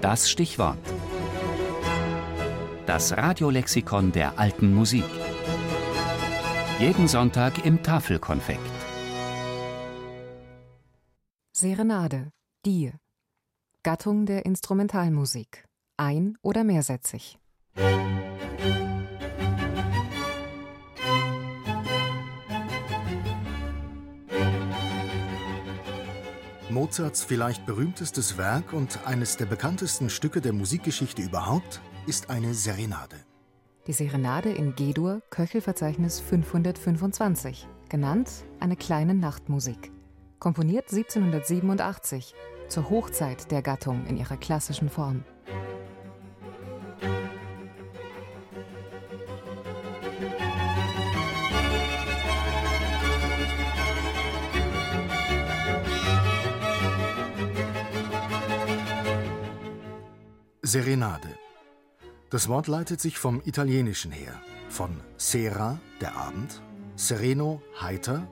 Das Stichwort. Das Radiolexikon der alten Musik. Jeden Sonntag im Tafelkonfekt. Serenade, Die. Gattung der Instrumentalmusik. Ein- oder mehrsätzig. Mozarts vielleicht berühmtestes Werk und eines der bekanntesten Stücke der Musikgeschichte überhaupt ist eine Serenade. Die Serenade in G-Dur, Köchelverzeichnis 525, genannt eine kleine Nachtmusik. Komponiert 1787, zur Hochzeit der Gattung in ihrer klassischen Form. Serenade. Das Wort leitet sich vom Italienischen her, von Sera, der Abend, Sereno, heiter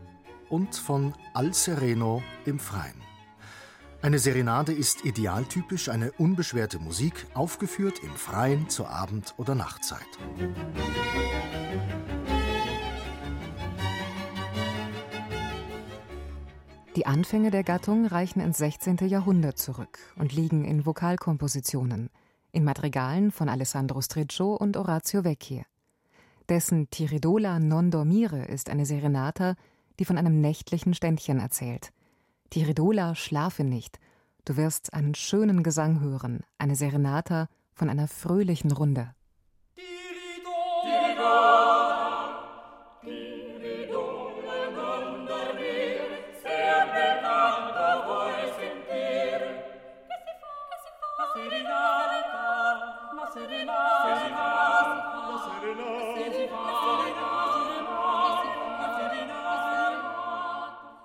und von Al Sereno, im Freien. Eine Serenade ist idealtypisch eine unbeschwerte Musik, aufgeführt im Freien zur Abend- oder Nachtzeit. Die Anfänge der Gattung reichen ins 16. Jahrhundert zurück und liegen in Vokalkompositionen, in Madrigalen von Alessandro Streccio und Orazio Vecchi. Dessen Tiridola non dormire ist eine Serenata, die von einem nächtlichen Ständchen erzählt. Tiridola, schlafe nicht. Du wirst einen schönen Gesang hören, eine Serenata von einer fröhlichen Runde.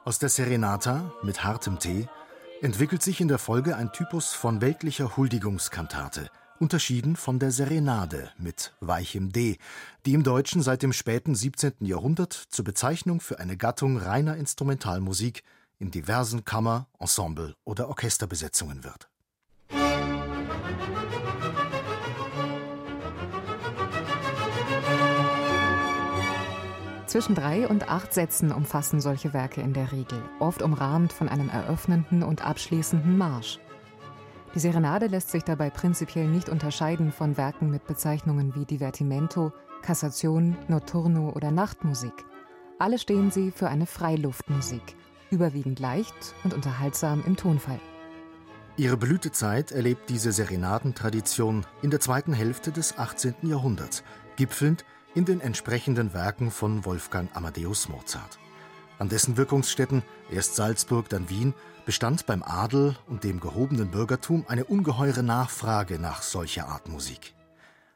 Aus der Serenata mit hartem Tee entwickelt sich in der Folge ein Typus von weltlicher Huldigungskantate, unterschieden von der Serenade mit weichem D, die im Deutschen seit dem späten 17. Jahrhundert zur Bezeichnung für eine Gattung reiner Instrumentalmusik in diversen Kammer-, Ensemble- oder Orchesterbesetzungen wird. Zwischen drei und acht Sätzen umfassen solche Werke in der Regel, oft umrahmt von einem eröffnenden und abschließenden Marsch. Die Serenade lässt sich dabei prinzipiell nicht unterscheiden von Werken mit Bezeichnungen wie Divertimento, Cassation, Notturno oder Nachtmusik. Alle stehen sie für eine Freiluftmusik, überwiegend leicht und unterhaltsam im Tonfall. Ihre Blütezeit erlebt diese Serenadentradition in der zweiten Hälfte des 18. Jahrhunderts, gipfelnd in den entsprechenden Werken von Wolfgang Amadeus Mozart. An dessen Wirkungsstätten, erst Salzburg, dann Wien, bestand beim Adel und dem gehobenen Bürgertum eine ungeheure Nachfrage nach solcher Art Musik.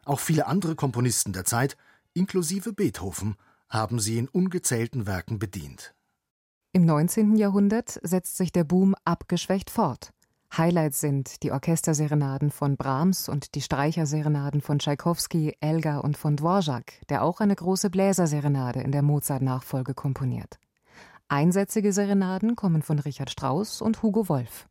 Auch viele andere Komponisten der Zeit, inklusive Beethoven, haben sie in ungezählten Werken bedient. Im 19. Jahrhundert setzt sich der Boom abgeschwächt fort. Highlights sind die Orchesterserenaden von Brahms und die Streicherserenaden von Tschaikowski, Elgar und von Dvorak, der auch eine große Bläserserenade in der Mozart-Nachfolge komponiert. Einsätzige Serenaden kommen von Richard Strauss und Hugo Wolf.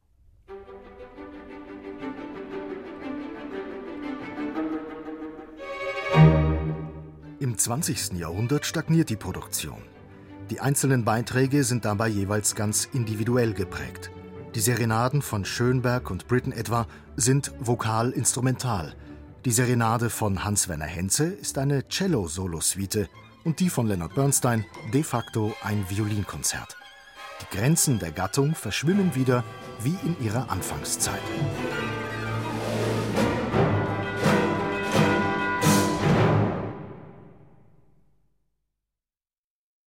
Im 20. Jahrhundert stagniert die Produktion. Die einzelnen Beiträge sind dabei jeweils ganz individuell geprägt. Die Serenaden von Schönberg und Britten etwa sind vokal-instrumental. Die Serenade von Hans-Werner Henze ist eine Cello-Solo-Suite und die von Leonard Bernstein de facto ein Violinkonzert. Die Grenzen der Gattung verschwimmen wieder wie in ihrer Anfangszeit.